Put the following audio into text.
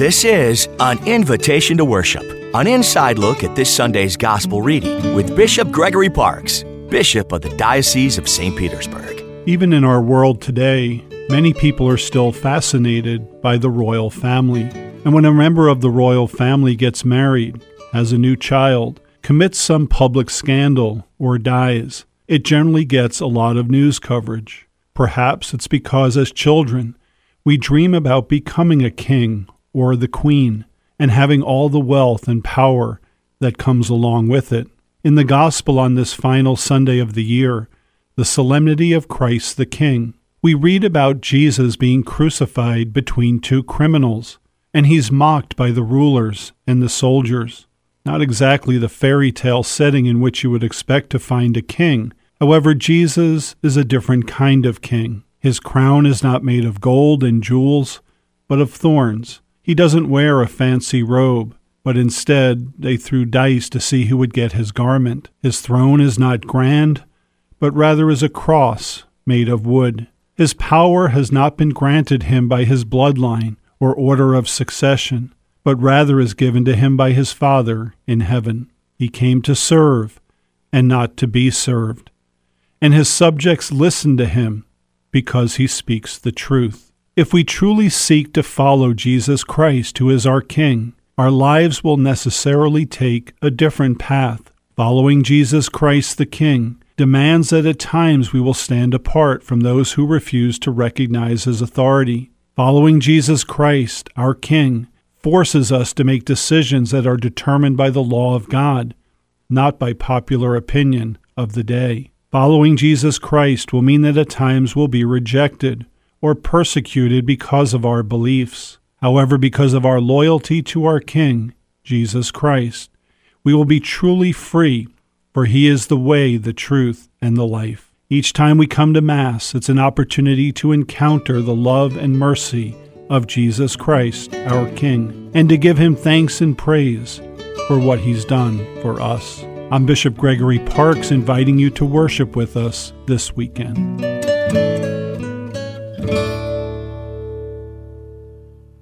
This is an invitation to worship, an inside look at this Sunday's gospel reading with Bishop Gregory Parks, Bishop of the Diocese of St. Petersburg. Even in our world today, many people are still fascinated by the royal family. And when a member of the royal family gets married, has a new child, commits some public scandal, or dies, it generally gets a lot of news coverage. Perhaps it's because as children, we dream about becoming a king or the queen and having all the wealth and power that comes along with it. In the gospel on this final Sunday of the year, the solemnity of Christ the King, we read about Jesus being crucified between two criminals, and he's mocked by the rulers and the soldiers. Not exactly the fairy tale setting in which you would expect to find a king. However, Jesus is a different kind of king. His crown is not made of gold and jewels, but of thorns. He doesn't wear a fancy robe, but instead they threw dice to see who would get his garment. His throne is not grand, but rather is a cross made of wood. His power has not been granted him by his bloodline or order of succession, but rather is given to him by his Father in heaven. He came to serve and not to be served. And his subjects listen to him because he speaks the truth. If we truly seek to follow Jesus Christ, who is our King, our lives will necessarily take a different path. Following Jesus Christ the King demands that at times we will stand apart from those who refuse to recognize his authority. Following Jesus Christ, our King, forces us to make decisions that are determined by the law of God, not by popular opinion of the day. Following Jesus Christ will mean that at times we'll be rejected or persecuted because of our beliefs. However, because of our loyalty to our King, Jesus Christ, we will be truly free for he is the way, the truth, and the life. Each time we come to Mass, it's an opportunity to encounter the love and mercy of Jesus Christ, our King, and to give him thanks and praise for what he's done for us. I'm Bishop Gregory Parks, inviting you to worship with us this weekend. Thank you.